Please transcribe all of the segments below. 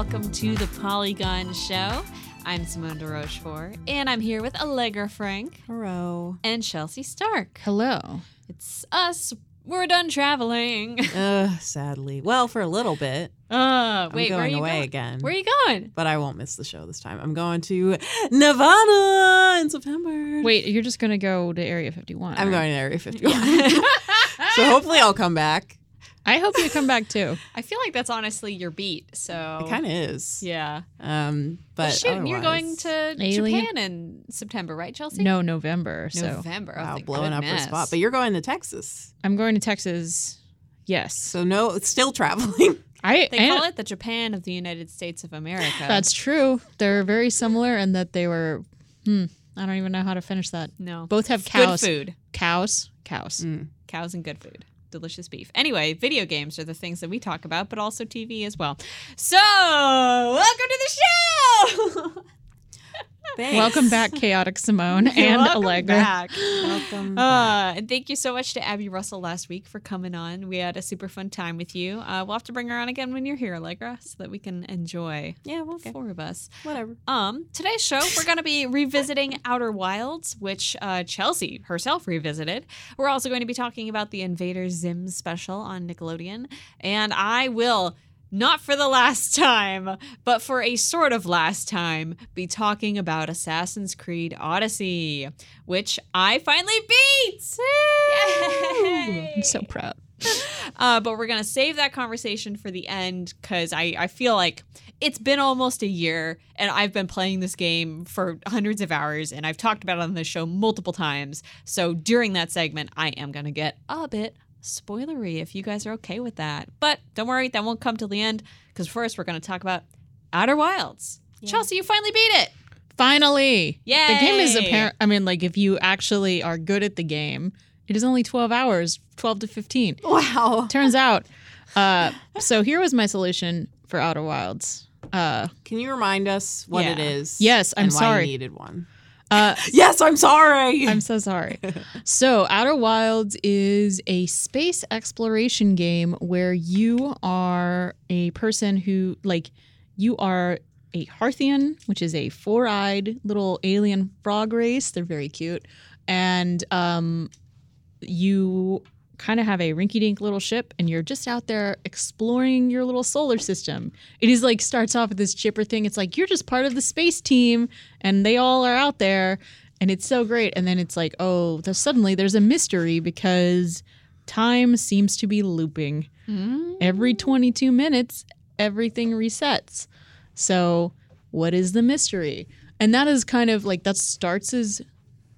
welcome to the Polygon Show. I'm Simone de Rochefort, and I'm here with Allegra Frank Hello. and Chelsea Stark. Hello. It's us. We're done traveling. Uh, sadly. Well, for a little bit. Uh, I'm wait, where are going you away going? again. Where are you going? but I won't miss the show this time. I'm going to Nevada in September. Wait, you're just gonna go to Area 51. I'm right? going to Area 51. so hopefully I'll come back. I hope you come back too. I feel like that's honestly your beat. So It kind of is. yeah. Um, but Well, shoot, and you're going to Alien- Japan in September, right, Chelsea? No, November. So November. Oh, wow, thank blowing up goodness. her spot. But you're going to Texas. I'm going to Texas. Yes. So no, still traveling. I They call it the Japan of the United States of America. That's true. They're very similar in that they were hmm, I don't even know how to finish that. no Both have cows. good cows. food. Cows. Cows. Mm. cows and good food delicious beef. Anyway video games are the things that we talk about but also tv as well. So welcome to the show Thanks. Welcome back, Chaotic Simone and Welcome Allegra. back. Welcome. back. Uh, and thank you so much to Abby Russell last week for coming on. We had a super fun time with you. Uh, we'll have to bring her on again when you're here, Allegra, so that we can enjoy yeah, well, okay. four of us. Whatever. Um, today's show, we're going to be revisiting Outer Wilds, which uh, Chelsea herself revisited. We're also going to be talking about the Invader Zim special on Nickelodeon. And I will, not for the last time, but for a sort of last time, be talking about Assassin's Creed Odyssey, which I finally beat! Yay! I'm so proud. Uh, but we're gonna save that conversation for the end because I, I feel like it's been almost a year and I've been playing this game for hundreds of hours and I've talked about it on the show multiple times. So during that segment, I am gonna get a bit spoilery if you guys are okay with that. But don't worry, that won't come to the end because first we're gonna talk about Outer Wilds. Chelsea, you finally beat it. Finally. Yeah. The game is Yay! apparent. I mean, like, if you actually are good at the game, it is only 12 hours, 12 to 15. Wow. Turns out. Uh, so here was my solution for Outer Wilds. Uh, Can you remind us what it Yeah. is? Yes, I'm and why sorry. you needed one. Uh, Yes, I'm sorry. I'm so sorry. So, Outer Wilds is a space exploration game where you are a person who, like, you are a Hearthian, which is a four eyed little alien frog race. They're very cute. And um, you kind of have a rinky dink little ship and you're just out there exploring your little solar system. It is like starts off with this chipper thing. It's like you're just part of the space team and they all are out there and it's so great. And then it's like, oh, suddenly there's a mystery because time seems to be looping. Every 22 minutes, everything resets. So, what is the mystery? And that is kind of like that starts as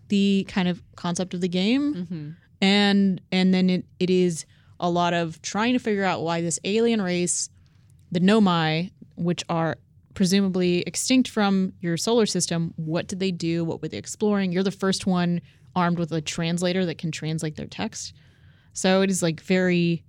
the kind of concept of the game Mm-hmm. And and then it, it is a lot of trying to figure out why this alien race the nomai which are presumably extinct from your solar system what did they do? What were they exploring? You're the first one armed with a translator that can translate their text. So it is like very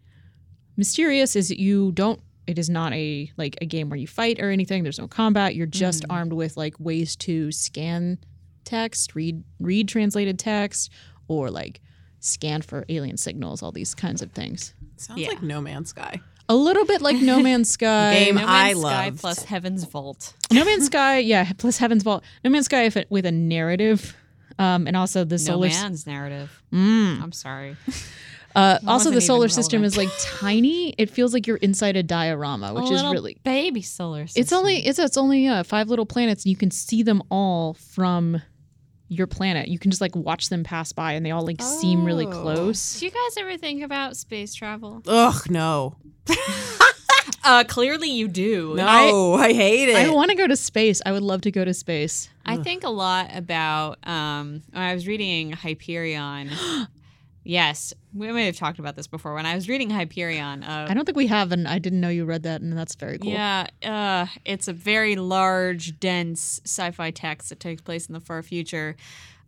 mysterious is you don't it is not a like a game where you fight or anything. There's no combat. You're just mm. armed with like ways to scan text read read translated text or like scan for alien signals all these kinds of things Sounds Yeah. like No Man's Sky. a little bit like no man's sky Game No I Man's Sky loved. plus Heaven's Vault. no man's sky yeah plus heaven's vault no man's sky if it- with a narrative um and also the No solar s- man's narrative. Mm. I'm sorry. Uh, also, the solar system is like tiny. It feels like you're inside a diorama, which A is really. baby solar system. It's only it's it's only uh, five little planets, and you can see them all from your planet. You can just like watch them pass by, and they all like seem really Oh. close. Do you guys ever think about space travel? Ugh, no. Uh, clearly you do. No, I, hate it. I want to go to space. I would love to go to space. I think a lot about. Um, when I was reading Hyperion. yes, we may have talked about this before. When I was reading Hyperion, uh, I don't think we have, and I didn't know you read that, and that's very cool. Yeah, uh, it's a very large, dense sci-fi text that takes place in the far future,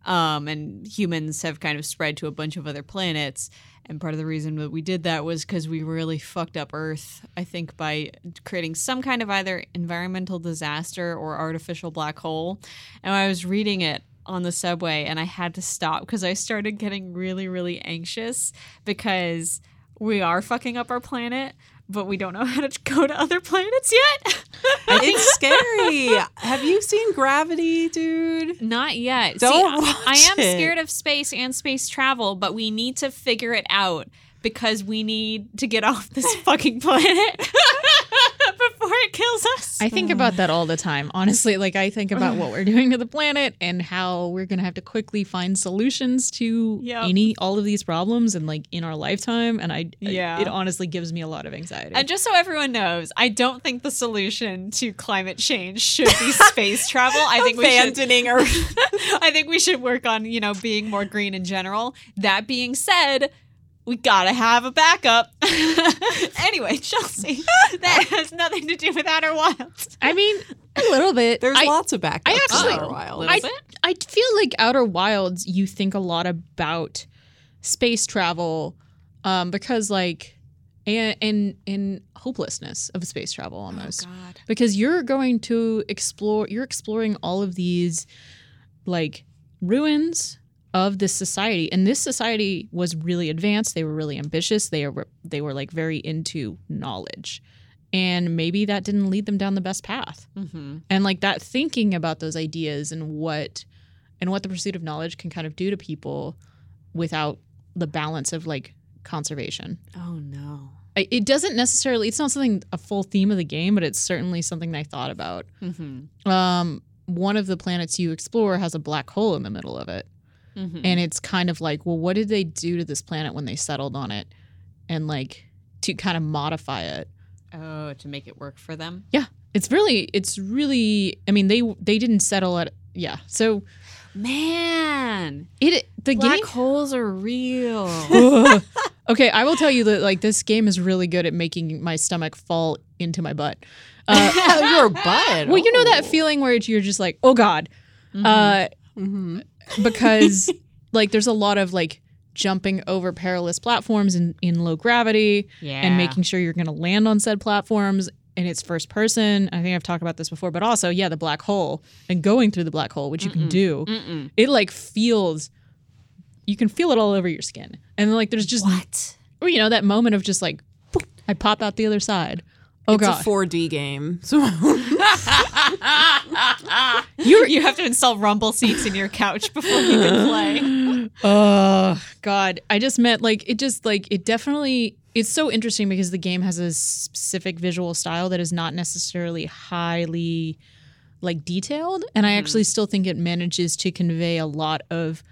um, and humans have kind of spread to a bunch of other planets. And part of the reason that we did that was because we really fucked up Earth. I think by creating some kind of either environmental disaster or artificial black hole. And I was reading it on the subway, and I had to stop because I started getting really, really anxious because we are fucking up our planet but we don't know how to go to other planets yet. It's scary. Have you seen Gravity, dude? Not yet. Don't See, I- watch I am it. scared of space and space travel, but we need to figure it out because we need to get off this fucking planet before it kills us. I think about that all the time. Honestly, like I think about what we're doing to the planet and how we're gonna have to quickly find solutions to Yep. any all of these problems and like in our lifetime. And I, Yeah. it honestly gives me a lot of anxiety. And just so everyone knows, I don't think the solution to climate change should be space travel. I think we should Abandoning Earth. I think we should work on, you know, being more green in general. That being said, we gotta have a backup. anyway, Chelsea, that has nothing to do with Outer Wilds. I mean, a little bit. There's I, lots of backups. I actually- for a while. Little I. I feel like Outer Wilds, you think a lot about space travel, um, because like, and and and hopelessness of space travel almost. God. because you're going to explore you're exploring all of these like ruins of this society and this society was really advanced they were really ambitious they were they were like very into knowledge and maybe that didn't lead them down the best path Mm-hmm. and like that thinking about those ideas and what and what the pursuit of knowledge can kind of do to people without the balance of like conservation Oh no. It doesn't necessarily it's not something a full theme of the game but it's certainly something i thought about Mm-hmm. um, one of the planets you explore has a black hole in the middle of it. Mm-hmm. And it's kind of like, well, what did they do to this planet when they settled on it? And like to kind of modify it. oh, to make it work for them. Yeah. It's really, it's really, I mean, they they didn't settle at, yeah. So Man, it, the black game. holes are real. Okay, I will tell you that like this game is really good at making my stomach fall into my butt. Uh, your butt. well, you know that Oh. feeling where you're just like, oh God. Mm-hmm. Uh, Mhm. Because like there's a lot of like jumping over perilous platforms in, in low gravity yeah. and making sure you're going to land on said platforms and it's first person i think i've talked about this before but also yeah the black hole and going through the black hole which you can do Mm-mm. it like feels you can feel it all over your skin and like there's just What? or, you know that moment of just like i pop out the other side oh it's god a 4D game. So you you have to install rumble seats in your couch before you can play. oh god i just meant like it just like it definitely it's so interesting because the game has a specific visual style that is not necessarily highly like detailed and i actually still think it manages to convey a lot of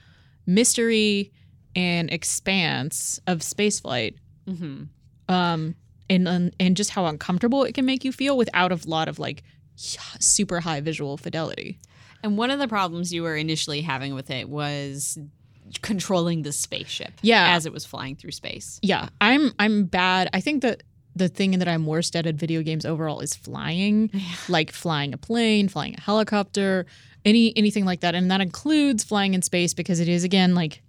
mystery and expanse of spaceflight Mm-hmm. um and and and just how uncomfortable it can make you feel without a lot of like super high visual fidelity And one of the problems you were initially having with it was controlling the spaceship. Yeah. As it was flying through space. yeah i'm i'm bad i think that the thing that i'm worst at at video games overall is flying like flying a plane flying a helicopter any anything like that and that includes flying in space because it is again like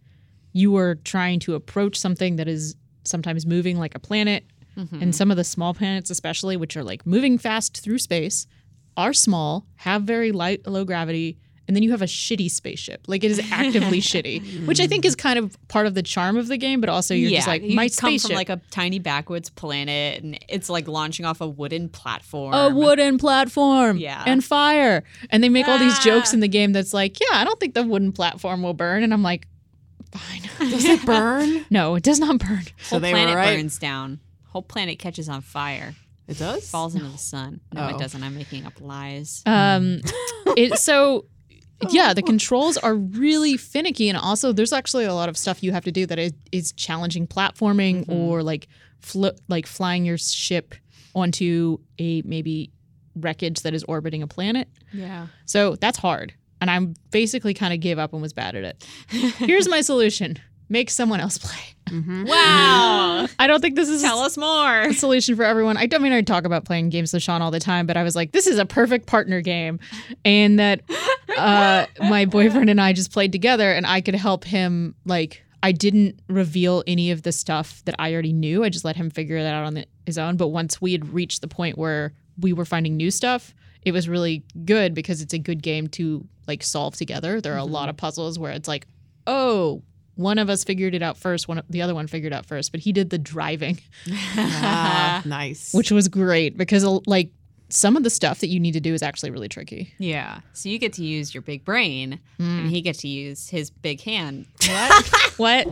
you are trying to approach something that is sometimes moving like a planet Mhm. and some of the small planets especially which are like moving fast through space are small have very light low gravity and then you have a shitty spaceship like it is actively shitty which i think is kind of part of the charm of the game but also you're just like you my come spaceship from like a tiny backwoods planet, and it's like launching off a wooden platform. a wooden platform Yeah. and fire and they make all these jokes Ah. in the game that's like yeah i don't think the wooden platform will burn and i'm like fine does it burn? no it does not burn Whole they were planet right. burns down. Whole planet catches on fire. It does. Falls into the sun. No, Oh. it doesn't. I'm making up lies. Um, it so yeah, the controls are really finicky, and also there's actually a lot of stuff you have to do that is, is challenging platforming Mhm. or like fl- like flying your ship onto a maybe wreckage that is orbiting a planet. Yeah. So that's hard, and I basically kind of gave up and was bad at it. Here's my solution: make someone else play. Mhm. Wow. I don't think this is Tell us more. a solution for everyone. I don't mean I talk about playing games with Sean all the time, but I was like, this is a perfect partner game, and that uh, my boyfriend and I just played together, and I could help him. Like, I didn't reveal any of the stuff that I already knew. I just let him figure that out on the, his own. But once we had reached the point where we were finding new stuff, it was really good because it's a good game to like solve together. There are a lot of puzzles where it's like, oh, one of us figured it out first. One the other one figured out first, but he did the driving, Ah, nice. which was great because uh, like some of the stuff that you need to do is actually really tricky. Yeah. So you get to use your big brain, and he gets to use his big hand. What? What?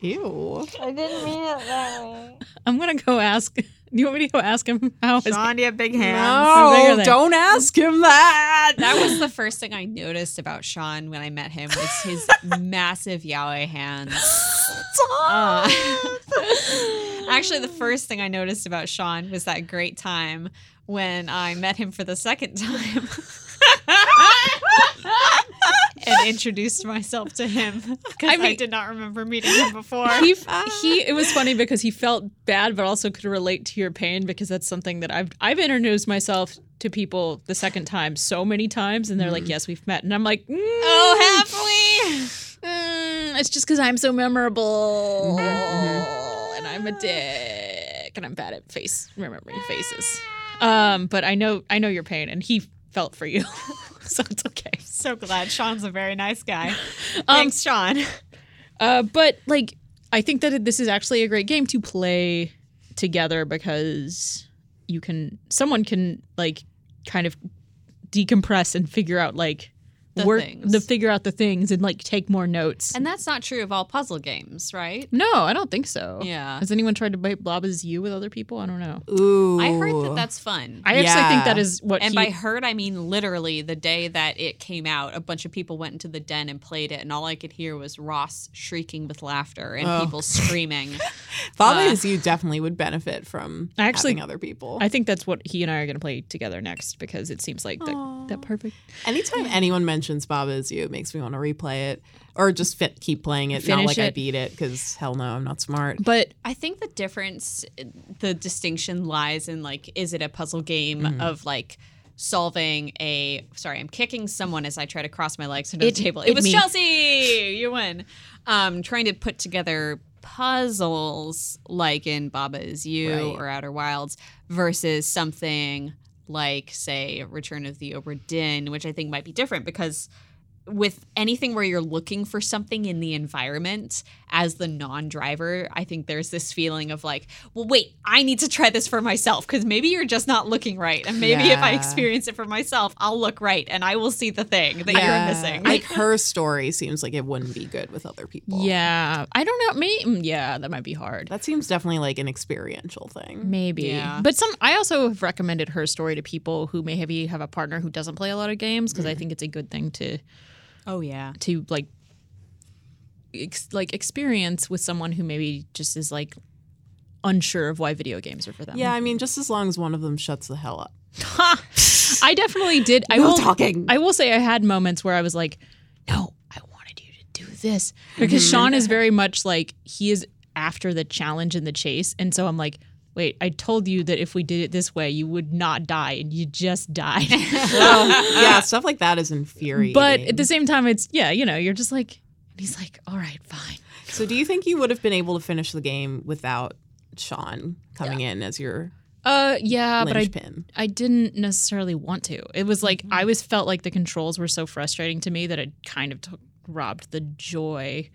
Ew. I didn't mean it that way. I'm gonna go ask. Do you want me to go ask him how his Sean, you have big hands. How big are No, don't ask him that. That was the first thing I noticed about Sean when I met him was his massive yaoi hands. Uh, actually, the first thing I noticed about Sean was that great time when I met him for the second time. and introduced myself to him. Because I, I did not remember meeting him before. he he it was funny because he felt bad but also could relate to your pain because that's something that I've I've introduced myself to people the second time so many times and they're like yes we've met. And I'm like mm, oh, have we? mm, it's just because I'm so memorable. And I'm a dick and I'm bad at face remembering faces. Um but I know I know your pain and he felt for you so it's okay So glad Sean's a very nice guy. Um, Thanks, Sean. Uh, but like, I think that this is actually a great game to play together because you can, someone can like kind of decompress and figure out like The work, things. the figure out the things and like take more notes. And that's not true of all puzzle games, right? no, I don't think so. Yeah. Has anyone tried to play Baba Is You with other people? I don't know. Ooh. I heard that that's fun. I actually think that is what and he, by heard, I mean literally the day that it came out, a bunch of people went into the den and played it, and all I could hear was Ross shrieking with laughter and Oh. people screaming. Bob uh, as you definitely would benefit from I actually- having other people. I think that's what he and I are going to play together next because it seems like that, that perfect. Anytime anyone mentions Baba Is You, it makes me want to replay it or just fit, keep playing it. not Finish like I it. beat it because hell no, I'm not smart. But I think the difference, the distinction lies in like, is it a puzzle game Mm-hmm. of like solving a? Sorry, I'm kicking someone as I try to cross my legs under It- the table. it It was me. Chelsea. You win. Um, trying to put together puzzles like in Baba Is You Right. or Outer Wilds versus something like, say, Return of the Obra Dinn, which I think might be different because with anything where you're looking for something in the environment as the non-driver i think there's this feeling of like well wait i need to try this for myself because maybe you're just not looking right and maybe if i experience it for myself i'll look right and i will see the thing that Yeah. you're missing Like her story seems like it wouldn't be good with other people. yeah, I don't know. Maybe mm, yeah, that might be hard. That seems definitely like an experiential thing. Maybe. Yeah. But some I also have recommended her story to people who may maybe have a partner who doesn't play a lot of games because I think it's a good thing to oh yeah to like ex- like experience with someone who maybe just is like unsure of why video games are for them. Yeah, I mean, just as long as one of them shuts the hell up. I definitely did. I No will talking. I will say I had moments where I was like, "No, I wanted you to do this." Because mm-hmm. Sean is very much like he is after the challenge and the chase, and so I'm like, "Wait, I told you that if we did it this way, you would not die, and you just died." Well, yeah, stuff like that is infuriating. but at the same time, it's yeah, you know, you're just like, and he's like, "All right, fine." so, do you think you would have been able to finish the game without Sean coming in as your Uh, yeah, but I linchpin? I didn't necessarily want to. It was like I was felt like the controls were so frustrating to me that it kind of took, robbed the joy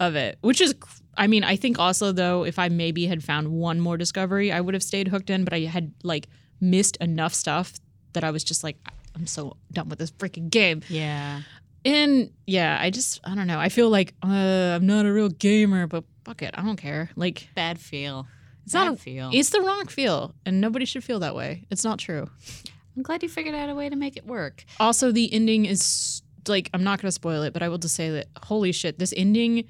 of it. Which is, I mean, I think also though, if I maybe had found one more discovery, I would have stayed hooked in. But I had like missed enough stuff that I was just like, I'm so done with this freaking game. yeah And yeah, I just I don't know. I feel like uh, I'm not a real gamer, but fuck it, I don't care. Like bad feel it's bad not. A, feel it's the wrong feel, and nobody should feel that way. It's not true. i'm glad you figured out a way to make it work Also, the ending is like I'm not going to spoil it, but I will just say that holy shit, this ending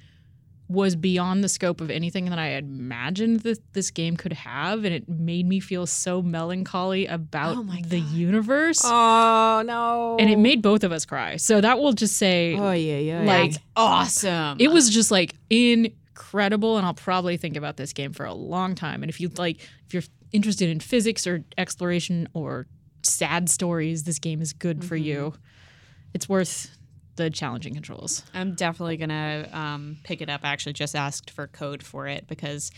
was beyond the scope of anything that I had imagined that this game could have, and it made me feel so melancholy about Oh the universe, Oh no! and it made both of us cry. So that will just say, Oh yeah, yeah. like, yeah. awesome it was just like incredible, and I'll probably think about this game for a long time. And if you like, if you're interested in physics or exploration or sad stories, this game is good for you. It's worth the challenging controls. I'm definitely gonna um, pick it up. I actually just asked for code for it because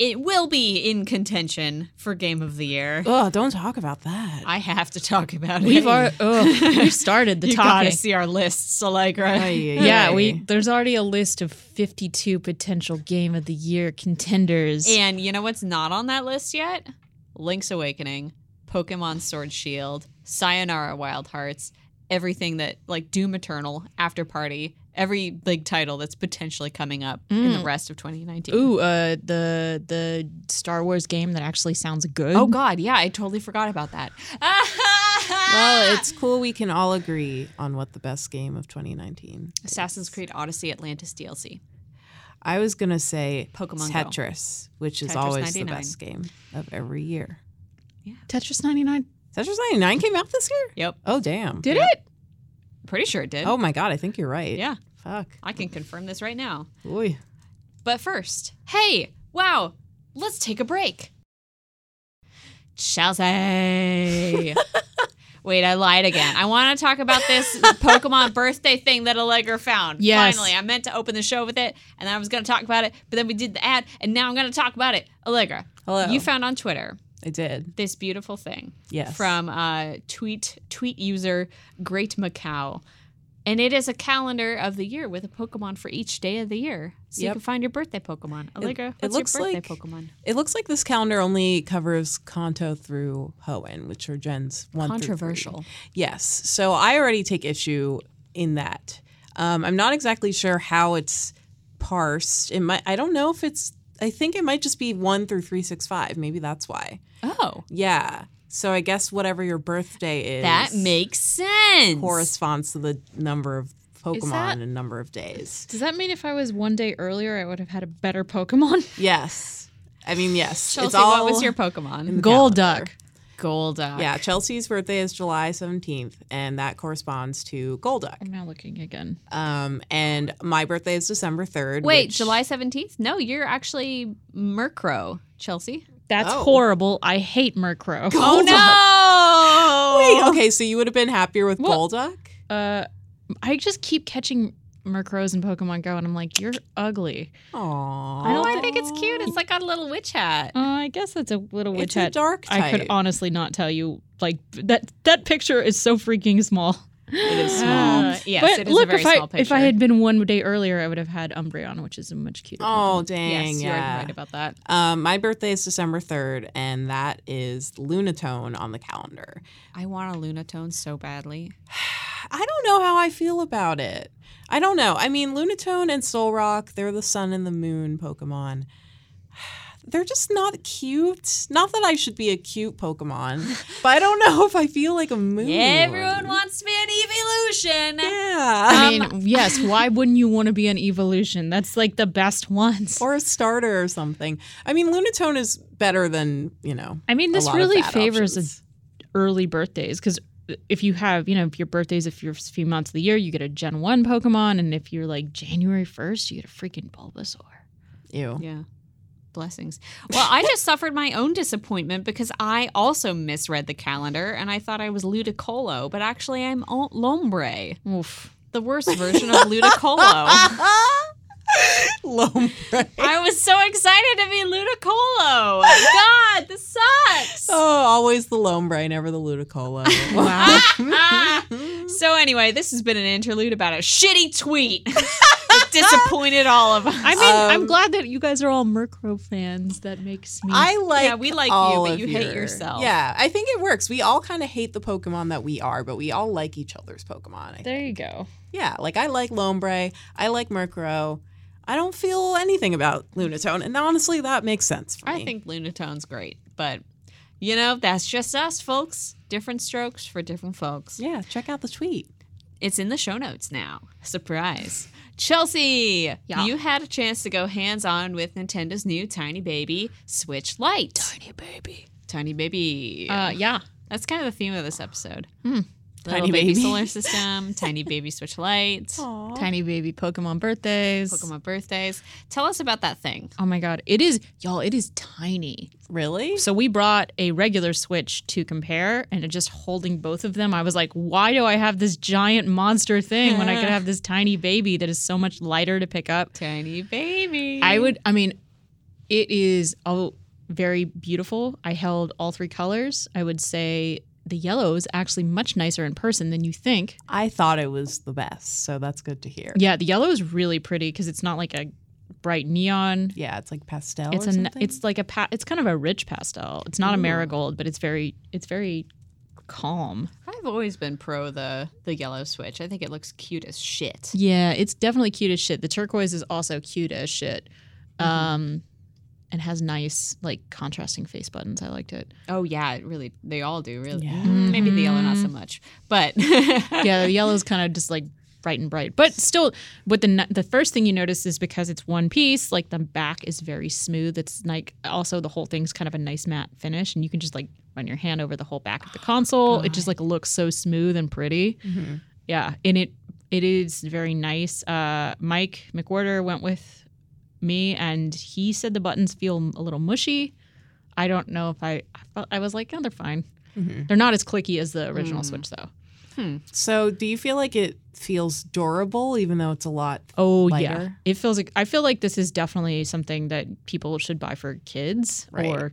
it will be in contention for Game of the Year. Oh, don't talk about that. I have to talk about it. We've it. already oh, we've started the you talking. gotta see our lists, Allegra. Ay, ay, yeah, we there's already a list of 52 potential game of the year contenders. And you know what's not on that list yet? Link's Awakening, Pokemon Sword Shield, Sayonara Wild Hearts, everything that like Doom Eternal, After Party, every big title that's potentially coming up in the rest of 2019. Ooh, uh the the Star Wars game that actually sounds good. Oh God, yeah, I totally forgot about that. well, it's cool we can all agree on what the best game of 2019. Assassin's Creed Odyssey Atlantis DLC. I was gonna say Pokemon Go. Tetris, which is Tetris always 99. the best game of every year. Yeah. Tetris 99. Tetris 99 came out this year? Yep, Oh damn. Did it? pretty sure it did. Oh my god, I think you're right. yeah, Fuck. I can confirm this right now. Oy. But first, hey, wow, let's take a break. Chelsea. Wait, I lied again. I want to talk about this Pokemon birthday thing that Allegra found. Yes. Finally, I meant to open the show with it, and I was going to talk about it, but then we did the ad, and now I'm going to talk about it. Allegra, Hello. you found on Twitter I did. this beautiful thing Yes. from uh, tweet tweet user Great Maccao. And it is a calendar of the year with a Pokemon for each day of the year. So you can find your birthday Pokemon. Allegra, it what's looks your birthday like- Pokemon? It looks like this calendar only covers Kanto through Hoenn, which are gens one. Controversial. Yes. So I already take issue in that. Um, I'm not exactly sure how it's parsed. It might. I don't know if it's. I think it might just be one through three six five. Maybe that's why. Oh, Yeah. So I guess whatever your birthday is, that makes sense. corresponds to the number of Pokemon that- and number of days. Does that mean if I was one day earlier, I would have had a better Pokemon? Yes. I mean, yes. Chelsea, it's all what was your in Pokemon? the Golduck. calendar. Golduck. Yeah, Chelsea's birthday is July 17th, and that corresponds to Golduck. I'm now looking again. Um, and my birthday is December 3rd. Wait, which- July 17th? No, you're actually Murkrow, Chelsea. That's Oh. horrible. I hate Murkrow. Oh, no. Wait, okay, so you would have been happier with Well- Golduck? Uh, I just keep catching Murkrows in Pokemon Go, and I'm like, you're ugly. Aww. I don't I think it's cute. It's like got a little witch hat. Uh, I guess that's a little witch It's a hat. dark I could honestly not tell you. Like that. That picture is so freaking small. It is small. Uh, yes, but it is look, a very if I small picture. if I had been one day earlier, I would have had Umbreon, which is a much cuter. oh, Pokemon. dang. yes, you're right about that. Um, my birthday is December 3rd, and that is Lunatone on the calendar. I want a Lunatone so badly. I don't know how I feel about it. I don't know. I mean, Lunatone and Solrock, they're the sun and the moon Pokemon. They're just not cute. Not that I should be a cute Pokemon, but I don't know if I feel like a moon. Everyone wants to be an evolution. Yeah. I mean, um, yes. Why wouldn't you want to be an evolution? That's like the best ones. or a starter or something. I mean, Lunatone is better than, you know. I mean, a this lot really favors early birthdays because if you have, you know, if your birthday's a few, few months of the year, you get a Gen One Pokemon, and if you're like January first, you get a freaking Bulbasaur. Ew. Yeah. Blessings. Well, I just suffered my own disappointment because I also misread the calendar and I thought I was Ludicolo, but actually I'm Lombre, Oof. the worst version of Ludicolo. Lombre. I was so excited to be Ludicolo. God, this sucks. Oh, always the Lombre, never the Ludicolo. Wow. So anyway, this has been an interlude about a shitty tweet. that disappointed all of us. I mean, I'm Um, glad that you guys are all Murkrow fans. That makes me. I like Yeah, we like you, but of you hate yourself. Yeah, I think it works. We all kind of hate the Pokemon that we are, but we all like each other's Pokemon. I think. there you go. Yeah, like I like Lombre, I like Murkrow. I don't feel anything about Lunatone, and honestly, that makes sense for me. I think Lunatone's great, but you know, that's just us, folks. Different strokes for different folks. Yeah, check out the tweet. It's in the show notes now. Surprise. Chelsea, Yeah. you had a chance to go hands on with Nintendo's new Tiny Baby Switch Lite. Tiny baby. Tiny Baby. Uh, yeah. That's kind of the theme of this episode. Hmm. Little Tiny baby. baby. solar system, tiny baby Switch Lite, Tiny baby Pokemon birthdays. Pokemon birthdays. Tell us about that thing. Oh my god, it is y'all. It is tiny. Really? So we brought a regular Switch to compare, and just holding both of them, I was like, why do I have this giant monster thing when I could have this tiny baby that is so much lighter to pick up? Tiny baby. I would, I mean, It is oh very beautiful. I held all three colors. I would say the yellow is actually much nicer in person than you think. I thought it was the best, so that's good to hear. Yeah, the yellow is really pretty because it's not like a bright neon. Yeah, it's like pastel. It's or a it's like a pa- it's kind of a rich pastel. It's not a marigold, but it's very it's very calm. I've always been pro the the yellow switch. I think it looks cute as shit. Yeah, it's definitely cute as shit. The turquoise is also cute as shit. Um and has nice like contrasting face buttons. I liked it. Oh yeah, it really they all do really. Yeah. Mm, Maybe the yellow not so Mhm. much, but yeah, the yellow's kind of just like bright and bright. But still, what the the first thing you notice is because it's one piece, like the back is very smooth. It's like also the whole thing's kind of a nice matte finish, and you can just like run your hand over the whole back of the console. It just like looks so smooth and pretty. Mhm. Yeah, and it it is very nice. Uh, Mike McWhertor went with me, and he said the buttons feel a little mushy. I don't know if I I, felt, I was like, oh, they're fine. Mhm. They're not as clicky as the original Mm. Switch, though. So, do you feel like it feels durable, even though it's a lot? Oh yeah, it feels like I feel like this is definitely something that people should buy for kids Right. or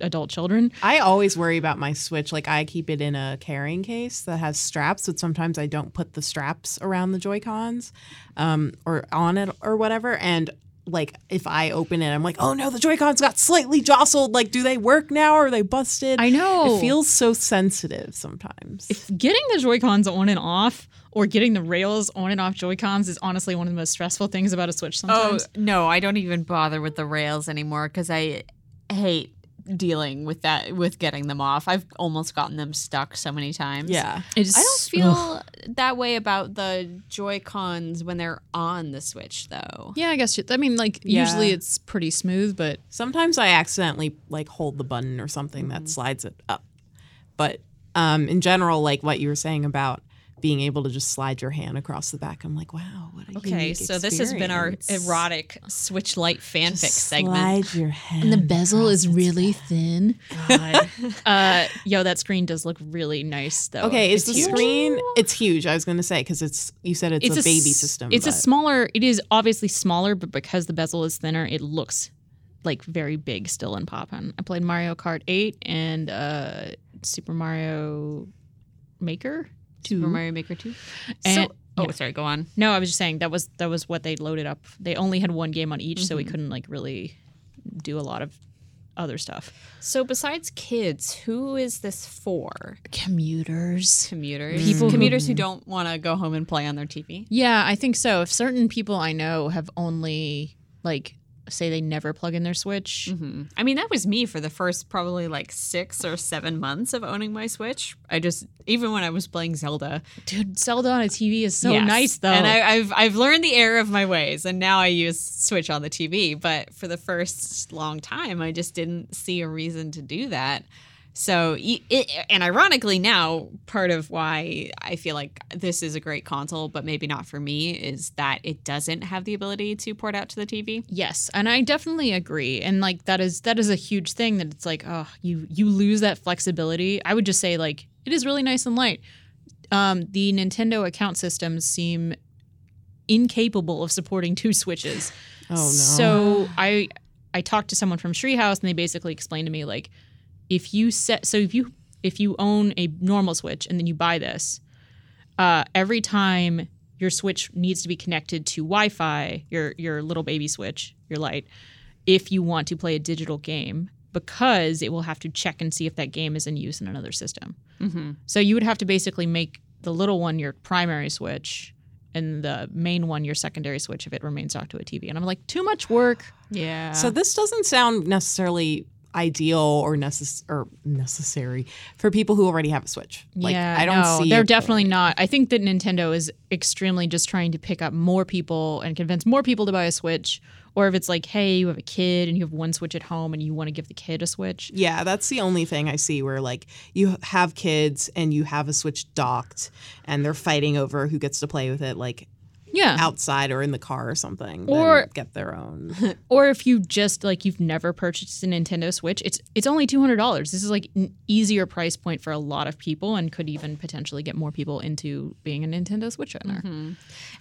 adult children. I always worry about my Switch. Like, I keep it in a carrying case that has straps, but sometimes I don't put the straps around the Joy Cons um, or on it or whatever. And like, if I open it, I'm like, oh no, the Joy Cons got slightly jostled. Like, do they work now? Or are they busted? I know It feels so sensitive sometimes. if getting the Joy Cons on and off, or getting the rails on and off Joy Cons is honestly one of the most stressful things about a Switch. sometimes. oh Sometimes. no, I don't even bother with the rails anymore because I hate dealing with that with getting them off. I've almost gotten them stuck so many times. yeah. It's, I don't feel that way about the Joy Cons when they're on the Switch, though. Yeah, I guess. you- I mean, like Yeah. usually it's pretty smooth, but Sometimes I accidentally like hold the button or something Mm-hmm. that slides it up. But um, in general, like what you were saying about being able to just slide your hand across the back, I'm like, wow, what a Okay, unique so this has been our erotic Switch Lite fanfic Just segment. Slide your hand. and the bezel is really back. thin. God. uh, yo, that screen does look really nice though. Okay, is the huge. screen? It's huge. I was going to say because it's you said it's, it's a, baby s- system. It's a smaller. It is obviously smaller, but because the bezel is thinner, it looks like very big still and poppin'. I played Mario Kart 8 and uh, Super Mario Maker. Super Mario Maker 2. And- so, oh, yeah. sorry, go on. No, I was just saying that was that was what they loaded up. They only had one game on each, so we Mm-hmm. couldn't like really do a lot of other stuff. So, besides kids, who is this for? Commuters. Commuters? People Commuters who don't want to go home and play on their TV? Yeah, I think so. If certain people I know have only like say they never plug in their Switch. hmm I mean, that was me for the first probably like six or seven months of owning my Switch. I just, even when I was playing Zelda. Dude, Zelda on a TV is so Yes. nice though. And I, I've I've learned the error of my ways, and now I use Switch on the TV. But for the first long time, I just didn't see a reason to do that. So, it, and ironically, now part of why I feel like this is a great console, but maybe not for me, is that it doesn't have the ability to port out to the TV. Yes, and I definitely agree. And like that is that is a huge thing that it's like, oh, you you lose that flexibility. I would just say like it is really nice and light. Um, the Nintendo account systems seem incapable of supporting two switches. Oh no. So I I talked to someone from Treehouse and they basically explained to me like if you set so if you if you own a normal Switch and then you buy this, uh, every time your Switch needs to be connected to Wi-Fi, your your little baby Switch, your Lite, if you want to play a digital game, because it will have to check and see if that game is in use in another system. Mm-hmm. So you would have to basically make the little one your primary Switch and the main one your secondary Switch if it remains docked to a TV. And I'm like, too much work. Yeah. So this doesn't sound necessarily ideal or necess- or necessary for people who already have a Switch. Like yeah, I don't no, see They're definitely point. not. I think that Nintendo is extremely just trying to pick up more people and convince more people to buy a Switch. Or if it's like, hey, you have a kid and you have one Switch at home and you want to give the kid a Switch. Yeah, that's the only thing I see where like you have kids and you have a Switch docked and they're fighting over who gets to play with it. Like Yeah. outside or in the car or something. Or- then get their own. Or if you just like you've never purchased a Nintendo Switch, it's it's only two hundred dollars. This is like an easier price point for a lot of people, and could even potentially get more people into being a Nintendo Switch owner. Mm-hmm.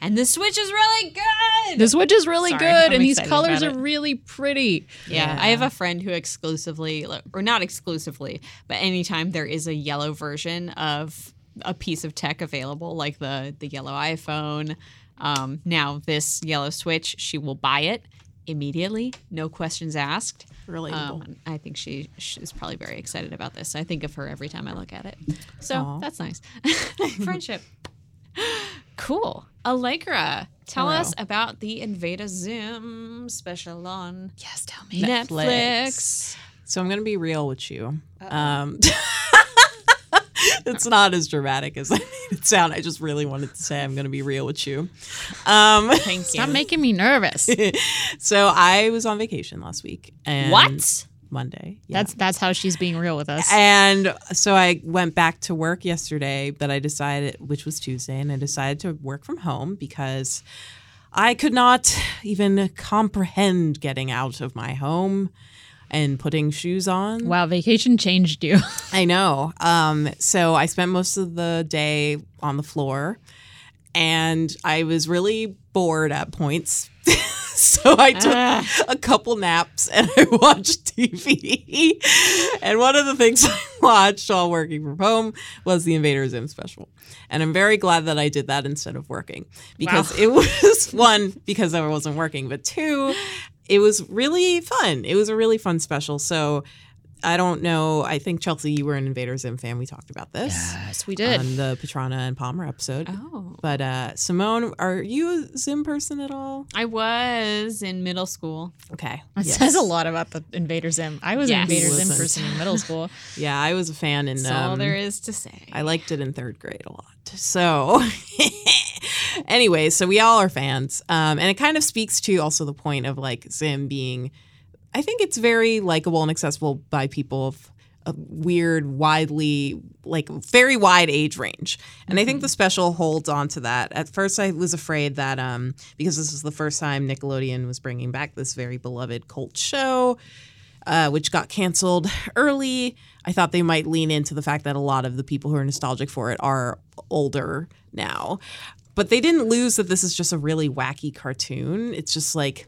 And the Switch is really good. The Switch is really Sorry, good, I'm and these colors are really pretty. Yeah, I have a friend who exclusively, or not exclusively, but anytime there is a yellow version of a piece of tech available, like the the yellow iPhone, um, now this yellow Switch, she will buy it immediately, no questions asked. Relatable. Um, I think she, she is probably very excited about this. I think of her every time I look at it. So Aw. that's nice. Friendship. cool. Allegra, tell Hello. us about the Invader Zim special on Yes, tell me. Netflix. So I'm going to be real with you. Um, it's not as dramatic as I made it sound. I just really wanted to say I'm going to be real with you. Um, Thank you. Stop making me nervous. so I was on vacation last week. And what? Monday. Yeah. That's that's how she's being real with us. And so I went back to work yesterday, but I decided, which was Tuesday, and I decided to work from home because I could not even comprehend getting out of my home and putting shoes on. Wow, vacation changed you. I know. Um, so I spent most of the day on the floor and I was really bored at points. so I took Ah. a couple naps and I watched TV. and one of the things I watched while working from home was the Invader Zim special. And I'm very glad that I did that instead of working because it was one, because I wasn't working, but two, it was really fun. It was a really fun special. So I don't know. I think Chelsea, you were an Invader Zim fan. We talked about this yes, we did. on the Petrana and Palmer episode. Oh. But uh, Simone, are you a Zim person at all? I was in middle school. Okay. It Yes. says a lot about the Invader Zim. I was Yes. an Invader Zim person in middle school. Yeah, I was a fan in That's all um, there is to say. I liked it in third grade a lot. So, anyway, so we all are fans. Um, and it kind of speaks to also the point of like Zim being, I think it's very likable and accessible by people of a weird, widely, like very wide age range. And I think the special holds on to that. At first, I was afraid that um, because this was the first time Nickelodeon was bringing back this very beloved cult show, uh, which got canceled early. I thought they might lean into the fact that a lot of the people who are nostalgic for it are older now. But they didn't lose that this is just a really wacky cartoon. It's just like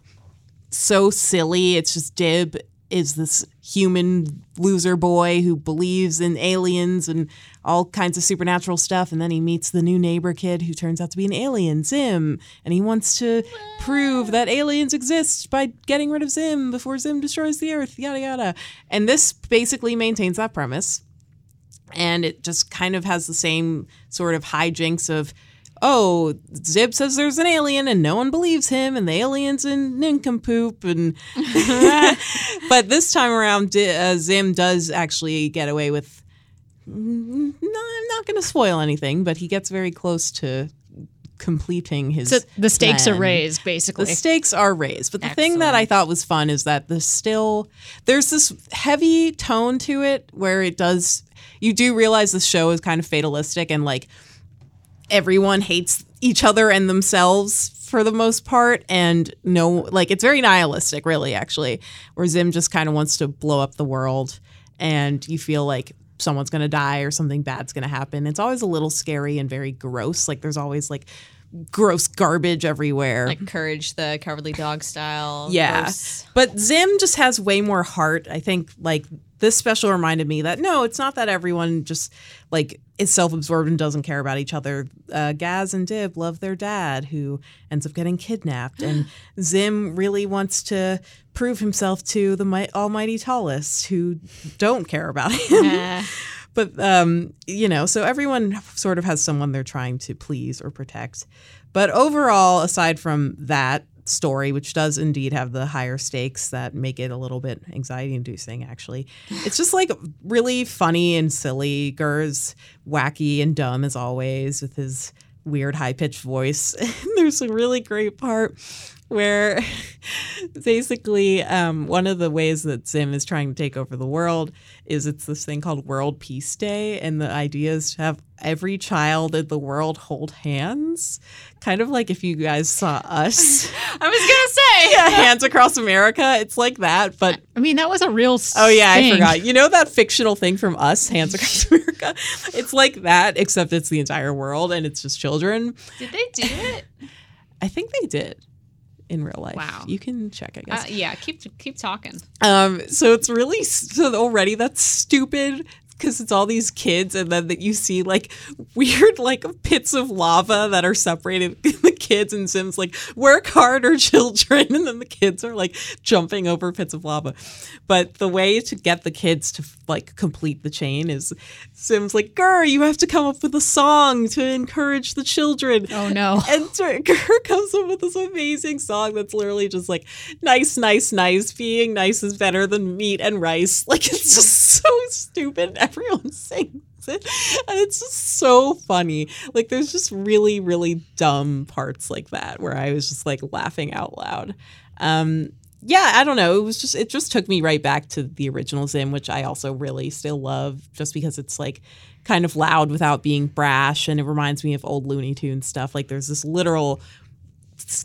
so silly. It's just Dib is this human loser boy who believes in aliens and all kinds of supernatural stuff. And then he meets the new neighbor kid who turns out to be an alien, Zim. And he wants to prove that aliens exist by getting rid of Zim before Zim destroys the earth, yada, yada. And this basically maintains that premise. And it just kind of has the same sort of hijinks of, oh, Dib says there's an alien and no one believes him, and the alien's in nincompoop. And but this time around, uh, Zim does actually get away with. No, I'm not going to spoil anything, but he gets very close to completing his. So the stakes are raised, basically. The stakes are raised. But the thing that I thought was fun is that the still there's this heavy tone to it where it does you do realize the show is kind of fatalistic and like everyone hates each other and themselves for the most part and no like it's very nihilistic really actually where Zim just kind of wants to blow up the world and you feel like someone's going to die or something bad's going to happen. It's always a little scary and very gross. Like there's always like gross garbage everywhere. like Courage the Cowardly Dog style. Yeah. gross. But Zim just has way more heart. I think like this special reminded me that no, it's not that everyone just like is self-absorbed and doesn't care about each other. Uh, Gaz and Dib love their dad who ends up getting kidnapped, and Zim really wants to prove himself to the mi- almighty tallest who don't care about him. But um, you know, so everyone sort of has someone they're trying to please or protect. But overall, aside from that story, which does indeed have the higher stakes that make it a little bit anxiety inducing, actually, it's just like really funny and silly. GIR's wacky and dumb as always with his weird high pitched voice. There's a really great part where basically um, one of the ways that Zim is trying to take over the world is it's this thing called World Peace Day, and the idea is to have every child in the world hold hands, kind of like if you guys saw us, I was gonna say. yeah, hands across America. It's like that, but I mean, that was a real. Oh yeah, I forgot. You know that fictional thing from Us, Hands Across America? It's like that, except it's the entire world and it's just children. Did they do it? I think they did in real life. Wow. You can check, I guess. Uh, yeah, keep keep talking. Um, so it's really so already that's stupid because it's all these kids, and then that you see like weird like pits of lava that are separated the kids and Zim's like work harder, children, and then the kids are like jumping over pits of lava. But the way to get the kids to like complete the chain is Zim's like, "Grr, you have to come up with a song to encourage the children." Oh no. And GIR comes up with this amazing song that's literally just like nice, nice, nice. Being nice is better than meat and rice. Like it's just so stupid. Everyone sings it. And it's just so funny. Like there's just really, really dumb parts like that where I was just like laughing out loud. Um yeah, I don't know. It was just it just took me right back to the original Zim, which I also really still love just because it's like kind of loud without being brash and it reminds me of old Looney Tunes stuff. Like there's this literal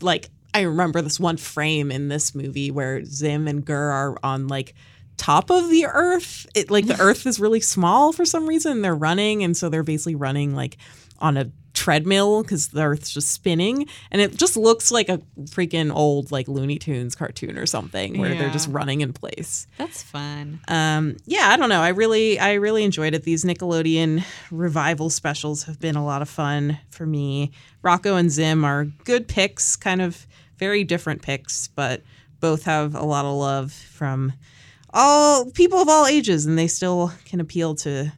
like I remember this one frame in this movie where Zim and GIR are on like top of the earth. It like the earth is really small for some reason. They're running and so they're basically running like on a treadmill because the earth's just spinning. And it just looks like a freaking old like Looney Tunes cartoon or something where they're just running in place. That's fun. um yeah i don't know. I really i really enjoyed it. These nickelodeon revival specials have been a lot of fun for me. Rocko and zim are good picks kind of very different picks but both have a lot of love from all people of all ages and they still can appeal to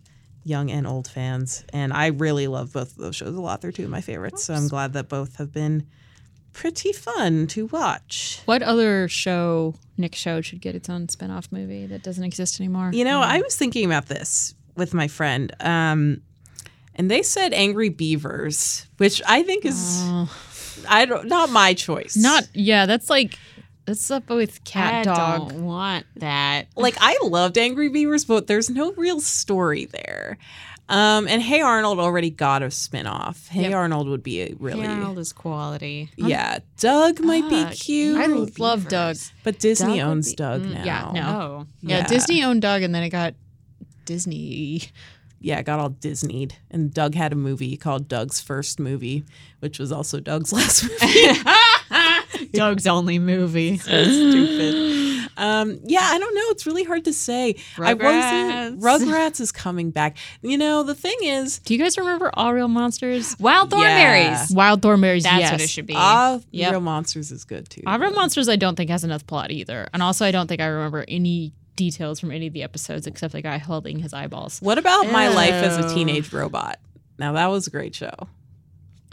young and old fans and i really love both of those shows a lot they're two of my favorites so i'm glad that both have been pretty fun to watch What other show Nick Show should get its own spin-off movie that doesn't exist anymore? You know, I was thinking about this with my friend, um, and they said Angry Beavers, which I think is Oh. I don't not my choice. Not yeah, that's like that's up with cat I dog. don't want that. like I loved Angry Beavers, but there's no real story there. Um, and Hey Arnold already got a spinoff. Hey Yep. Arnold would be a really Arnold is quality. yeah. Doug might be cute, I Angry love Doug. But Disney Doug owns be- Doug Mm, now. yeah, no. Oh, Yeah, Yeah. Disney owned Doug and then it got Disney. yeah, it got all Disneyed. And Doug had a movie called Doug's First Movie, which was also Doug's last movie. Doug's only movie. so stupid. Um, yeah, I don't know. It's really hard to say. I wasn't. Rugrats. Rugrats is coming back. You know, the thing is, Do you guys remember All Real Monsters? Wild Yeah. Thornberrys. Wild Thornberrys, That's yes. what it should be. All Yep. Real Monsters is good too. All Real Monsters I don't think has enough plot either. And also I don't think I remember any details from any of the episodes except the guy holding his eyeballs. What about My Life as a Teenage Robot? Now that was a great show.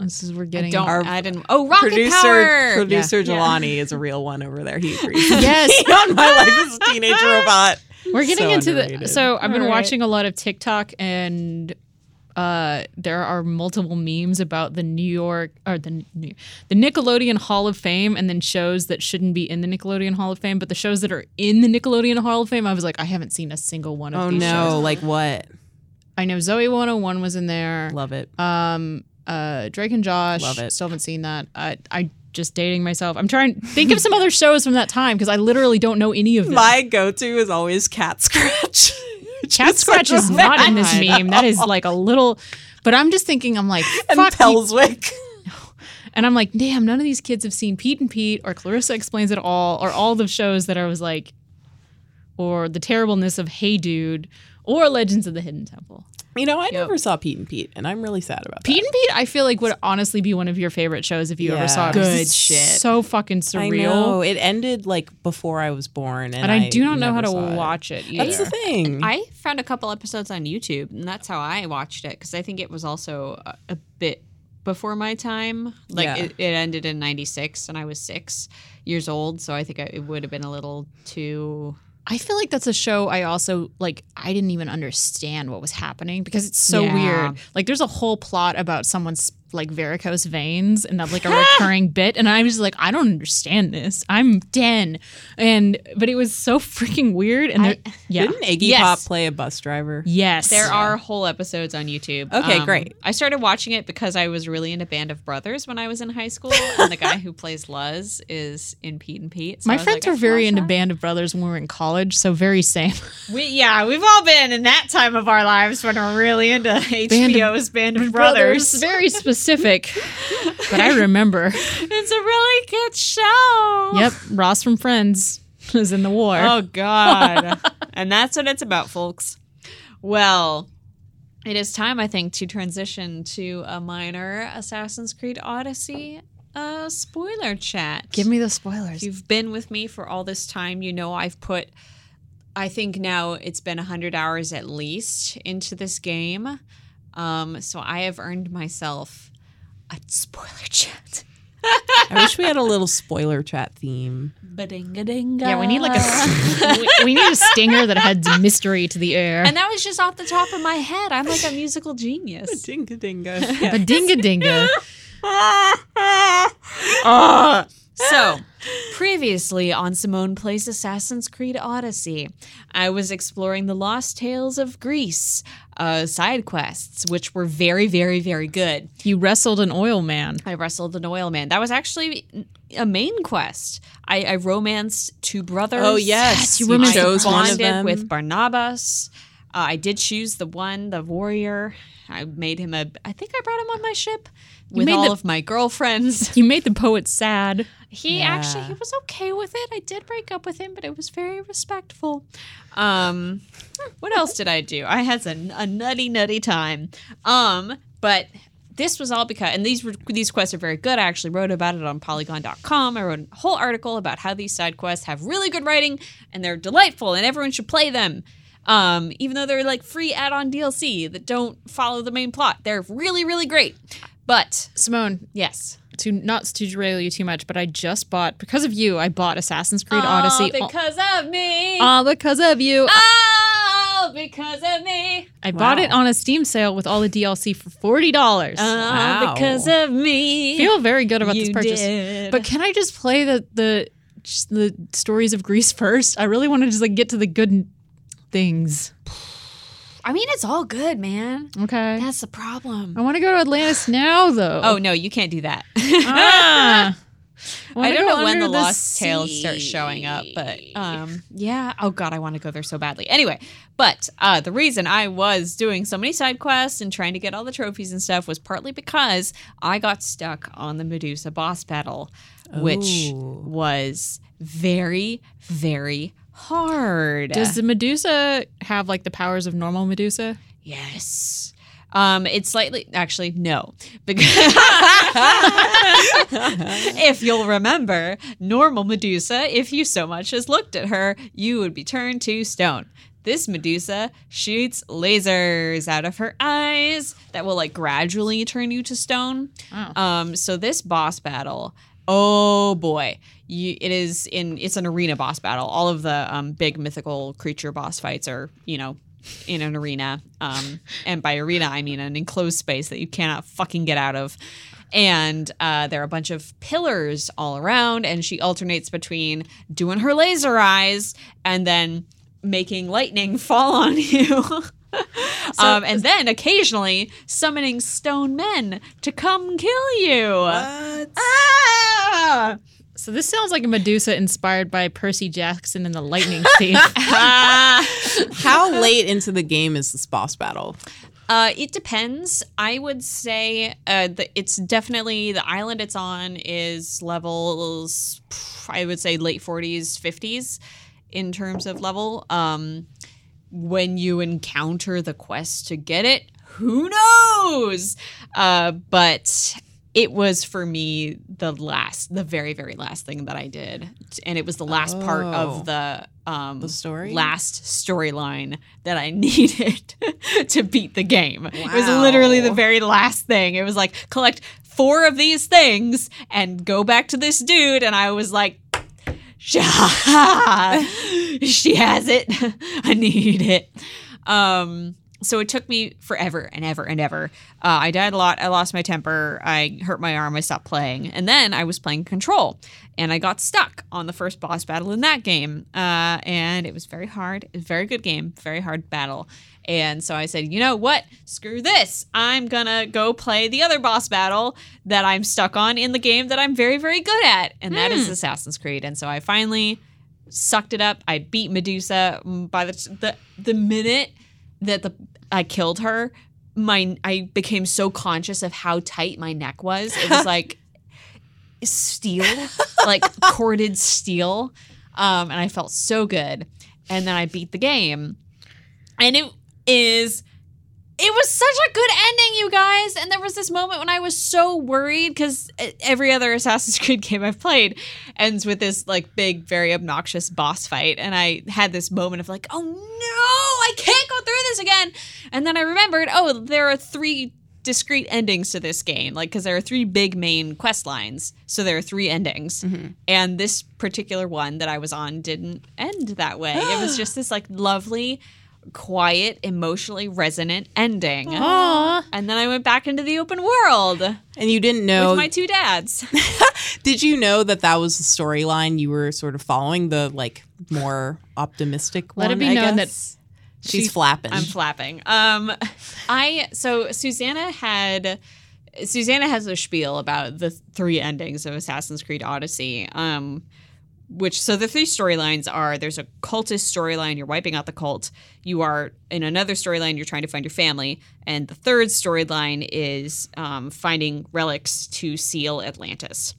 This is we're I getting don't. Our I didn't. Oh, Rocket producer Power. producer Yeah. Jelani is a real one over there. He agrees. Yes. on My Life as a Teenage Robot. We're getting So into the so I've been All right. watching a lot of TikTok and uh there are multiple memes about the New York or the New- the Nickelodeon Hall of Fame and then shows that shouldn't be in the Nickelodeon Hall of Fame but the shows that are in the Nickelodeon Hall of Fame I was like I haven't seen a single one of Oh these no! shows. Like what? I know Zoey 101 was in there. Love it. Um uh Drake and Josh Love it. still haven't seen that. I I just dating myself. I'm trying to think of some other shows from that time because I literally don't know any of them. My go-to is always Cat Scratch. Cat Scratch is not in this meme. That is like a little, but I'm just thinking, I'm like, and Pelswick. And I'm like, damn, none of these kids have seen Pete and Pete or Clarissa Explains It All or all the shows that I was like, or The Terribleness of Hey Dude or Legends of the Hidden Temple. You know, I never saw Pete and Pete, and I'm really sad about Pete that. Pete and Pete, I feel like would honestly be one of your favorite shows if you Yeah. ever saw it. 'cause Good it's shit. So fucking I surreal. know it ended like before I was born, and, And I, do not know how to saw it. watch it either. That's the thing. I found a couple episodes on YouTube, and that's how I watched it because I think it was also a, a bit before my time. Like Yeah. it, it ended in '96, and I was six years old, so I think I, it would have been a little too. I feel like that's a show I also like I didn't even understand what was happening because it's so Yeah. weird. Like there's a whole plot about someone's like varicose veins and that's like a recurring bit and I was like I don't understand this. I'm 10. And but it was so freaking weird and there- yeah. Didn't Iggy Yes. Pop play a bus driver? Yes. There are whole episodes on YouTube. Um, Okay, great. I started watching it because I was really into Band of Brothers when I was in high school, and the guy who plays Luz is in Pete and Pete. So My friends like, I were very into that. Band of Brothers when we were in college, so very same. We, yeah, we've all been in that time of our lives when we're really into HBO's Band of Brothers. very specific. but I remember. It's a really good show. Yep, Ross from Friends was in the war. Oh God. and that's what it's about, folks. Well, it is time, I think, to transition to a minor Assassin's Creed Odyssey uh, spoiler chat. Give me the If spoilers. you've been with me for all this time, you know I've put, I think now it's been 100 hours at least into this game. Um, so I have earned myself a spoiler chat. I wish we had a little spoiler chat theme. Ba-ding-a-ding-a. Yeah, we need like a we, we need a stinger that adds mystery to the air. And that was just off the top of my head. I'm like a musical genius. Dinga dinga. a dinga dinga. Uh, so, previously on Simone Plays Assassin's Creed Odyssey, I was exploring the lost tales of Greece uh, side quests, which were very, very, very good. You wrestled an oil man. I wrestled an oil man. That was actually a main quest. I, I romanced two brothers. Oh, yes. you romanced I chose one of bonded them. with Barnabas. Uh, I did choose the one, the warrior. I made him a. I think I brought him on my ship with all the- of my girlfriends. You made the poet sad. He Yeah. actually he was okay with it. I did break up with him, but it was very respectful. Um, what else did I do? I had a, a nutty nutty time. Um, but this was all because and these were these quests are very good. I actually wrote about it on Polygon.com. I wrote a whole article about how these side quests have really good writing and they're delightful and everyone should play them. Um, even though they're like free add-on DLC that don't follow the main plot, they're really really great. But Simone, yes, to not to derail you too much, but I just bought because of you. I bought Assassin's Creed All Odyssey. because of me. all because of you. All because of me. I bought it on a Steam sale with all the DLC for forty dollars. All Wow. because of me. feel very good about you this purchase. Did. But can I just play the the the stories of Greece first? I really want to just like get to the good things. I mean, it's all good, man. Okay. That's the problem. I want to go to Atlantis now, though. Oh no, you can't do that. ah. I wanna don't know when under the lost sea. tales start showing up, but um, yeah. Oh god, I want to go there so badly. Anyway, but uh, the reason I was doing so many side quests and trying to get all the trophies and stuff was partly because I got stuck on the Medusa boss battle, which Ooh. was very, very hard. Does the Medusa have like the powers of normal Medusa? Yes. Um, it's slightly actually no, because if you'll remember, normal Medusa, if you so much as looked at her, you would be turned to stone. This Medusa shoots lasers out of her eyes that will like gradually turn you to stone. Wow. Um, so this boss battle, oh boy, you, it is in it's an arena boss battle. All of the um, big mythical creature boss fights are you know in an arena, um, and by arena I mean an enclosed space that you cannot fucking get out of. And uh, there are a bunch of pillars all around, and she alternates between doing her laser eyes and then making lightning fall on you. um, and then occasionally summoning stone men to come kill you. What? Ah! So this sounds like a Medusa inspired by Percy Jackson and the Lightning Thief. How late into the game is this boss battle? Uh, it depends. I would say uh, the, it's definitely the island it's on is levels. I would say late forties, fifties, in terms of level. Um, when you encounter the quest to get it, who knows? Uh, but it was for me the last, the very, very last thing that I did, and it was the last part Oh. of the um, The story? last storyline that I needed to beat the game. It was literally the very last thing. It was like collect four of these things and go back to this dude, and I was like. she has it. I need it. Um, so it took me forever and ever and ever. Uh, I died a lot. I lost my temper. I hurt my arm. I stopped playing. And then I was playing Control, and I got stuck on the first boss battle in that game. Uh, and it was very hard. Was a very good game, very hard battle. And so I said, you know what? Screw this. I'm gonna go play the other boss battle that I'm stuck on in the game that I'm very, very good at, and that is Assassin's Creed. And so I finally sucked it up. I beat Medusa. Mm, By the the the minute that the I killed her, my I became so conscious of how tight my neck was. It was like steel, like corded steel, um, and I felt so good. And then I beat the game, and it is. It was such a good ending, you guys. And there was this moment when I was so worried because eh, every other Assassin's Creed game I've played ends with this like big, very obnoxious boss fight. And I had this moment of like, oh no, I can't go through this again. And then I remembered, oh, there are three discrete endings to this game like because there are three big main quest lines so there are three endings mm-hmm. and this particular one that i was on didn't end that way it was just this like lovely quiet emotionally resonant ending Aw. and then i went back into the open world And you didn't know? with my two dads did you know that that was the storyline you were sort of following? The like more optimistic Let one. it be I known that guess? she's she- flapping. I'm flapping. Um, I so Susana had Susana has a spiel about the three endings of Assassin's Creed Odyssey. Um, which so the three storylines are there's a cultist storyline you're wiping out the cult. You are in another storyline you're trying to find your family. And the third storyline is um, finding relics to seal atlantis.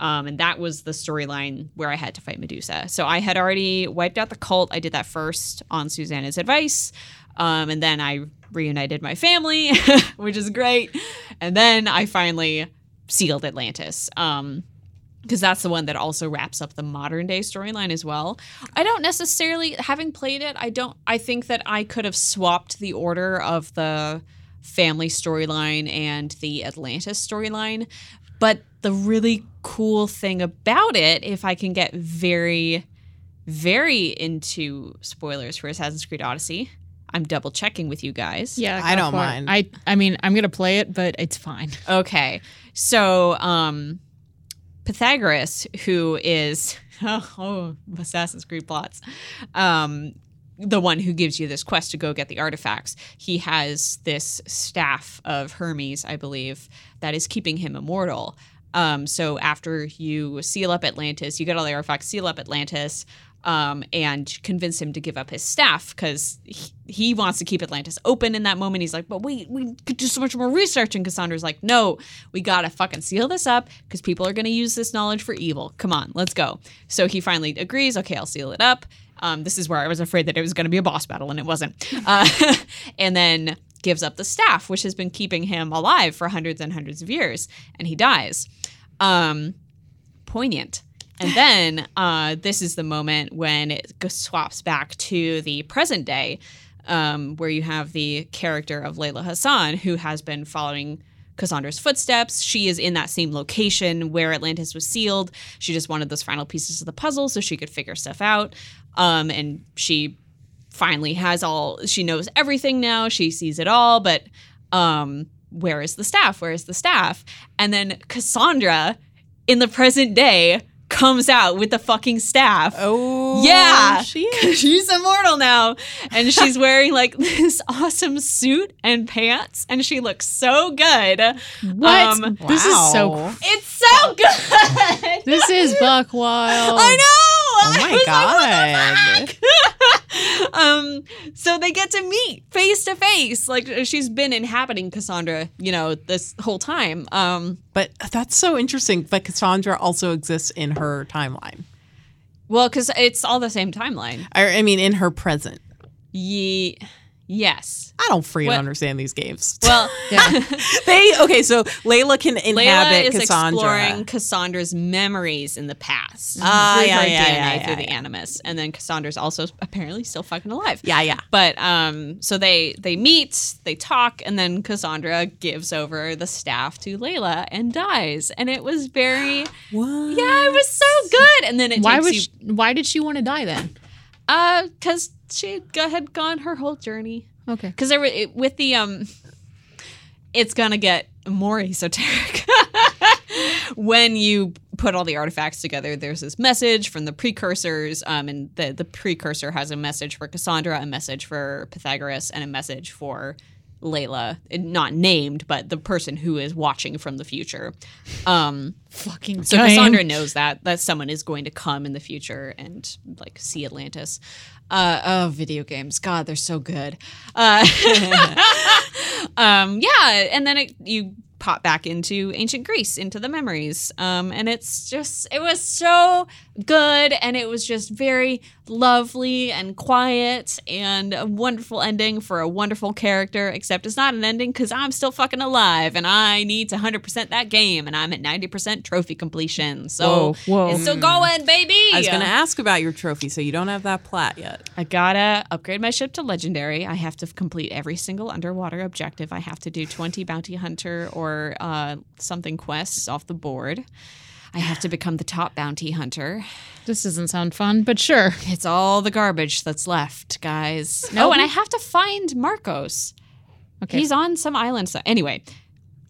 Um, and that was the storyline where i had to fight medusa. So i had already wiped out the cult. I did that first on susana's advice. Um, and then i reunited my family which is great. And then i finally sealed atlantis. Um, because that's the one that also wraps up the modern day storyline as well. I don't necessarily having played it, I don't I think that I could have swapped the order of the family storyline and the Atlantis storyline, but the really cool thing about it if I can get very very into spoilers for Assassin's Creed Odyssey, I'm double checking with you guys. Yeah, I don't for it. mind. I I mean, I'm gonna play it, but it's fine. Okay. So, um, Pythagoras, who is oh, oh Assassin's Creed plots, um, the one who gives you this quest to go get the artifacts, he has this staff of Hermes, I believe, that is keeping him immortal. Um, so after you seal up Atlantis, you get all the artifacts, seal up Atlantis, um, and convince him to give up his staff because he, he wants to keep Atlantis open in that moment. He's like, but wait, we could do so much more research. And Cassandra's like, no, we gotta fucking seal this up because people are gonna use this knowledge for evil. Come on, let's go. So he finally agrees. Okay, I'll seal it up. Um, this is where I was afraid that it was gonna be a boss battle, and it wasn't. Uh, and then gives up the staff, which has been keeping him alive for hundreds and hundreds of years, and he dies. Um, poignant. And then uh, this is the moment when it swaps back to the present day, um, where you have the character of Layla Hassan, who has been following Cassandra's footsteps. She is in that same location where Atlantis was sealed. She just wanted those final pieces of the puzzle so she could figure stuff out. Um, and she finally has all, she knows everything now. She sees it all, but um, where is the staff? Where is the staff? And then Cassandra in the present day comes out with the fucking staff. oh, Yeah. she. She's immortal now. And she's wearing like this awesome suit and pants. And she looks so good. What? Um, this is so. Wow. it's so good. This is Buck Wild. I know. Oh I my like, god. the um, so they get to meet face to face. Like she's been inhabiting Cassandra, you know, this whole time. Um, But that's so interesting. But Cassandra also exists in her timeline. well, because it's all the same timeline. I, I mean, in her present. Ye- yes. I don't freaking What- understand these games. Well, Yeah. they okay. So Layla can inhabit Layla inhabit is Cassandra. exploring Cassandra's memories in the past Ah, through yeah, her yeah, DNA yeah, through yeah, the yeah. Animus, and then Cassandra's also apparently still fucking alive. Yeah, yeah. But um, so they they meet, they talk, and then Cassandra gives over the staff to Layla and dies, and it was very What? yeah, it was so good. And then it Why takes was? you, She, why did she want to die then? Uh, because she had gone her whole journey Okay. because there were it, with the um it's gonna get more esoteric when you put all the artifacts together there's this message from the precursors um and the the precursor has a message for cassandra a message for pythagoras and a message for layla not named but the person who is watching from the future um Fucking so Cassandra knows that that someone is going to come in the future and like see Atlantis. Uh, oh, video games! God, they're so good. Uh, um, yeah, and then it, you pop back into ancient Greece, into the memories, um, and it's just it was so good, and it was just very lovely and quiet, and a wonderful ending for a wonderful character. Except it's not an ending because I'm still fucking alive, and I need to hundred percent that game, and I'm at ninety percent trophy completion. So Whoa, whoa. it's still going, baby. I was going to ask about your trophy, so you don't have that plat yet. I gotta upgrade my ship to legendary. I have to complete every single underwater objective. I have to do 20 bounty hunter or uh, something quests off the board. I have to become the top bounty hunter. This doesn't sound fun, but sure. It's all the garbage that's left, guys. No, and I have to find Markos. Okay. He's on some island. So anyway,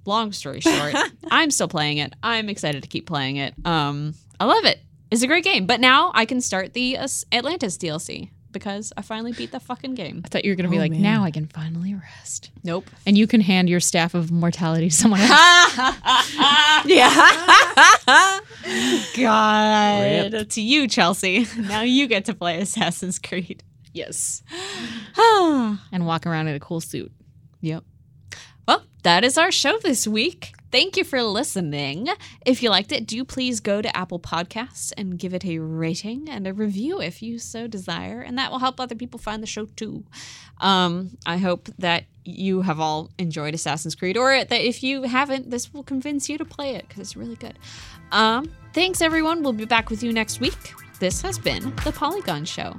long story short, I'm still playing it. I'm excited to keep playing it. Um, I love it. It's a great game. But now I can start the uh, Atlantis DLC because I finally beat the fucking game. I thought you were gonna be Oh, like, man. now I can finally rest, Nope. and you can hand your staff of mortality to someone else. Yeah. God. Rip. To you, Chelsea. Now you get to play Assassin's Creed. yes, and walk around in a cool suit. Yep. Well, that is our show this week. Thank you for listening. If you liked it, do please go to Apple Podcasts and give it a rating and a review if you so desire, and that will help other people find the show too. Um, I hope that you have all enjoyed Assassin's Creed, or that if you haven't, this will convince you to play it because it's really good. Um, thanks, everyone. We'll be back with you next week. This has been the Polygon Show.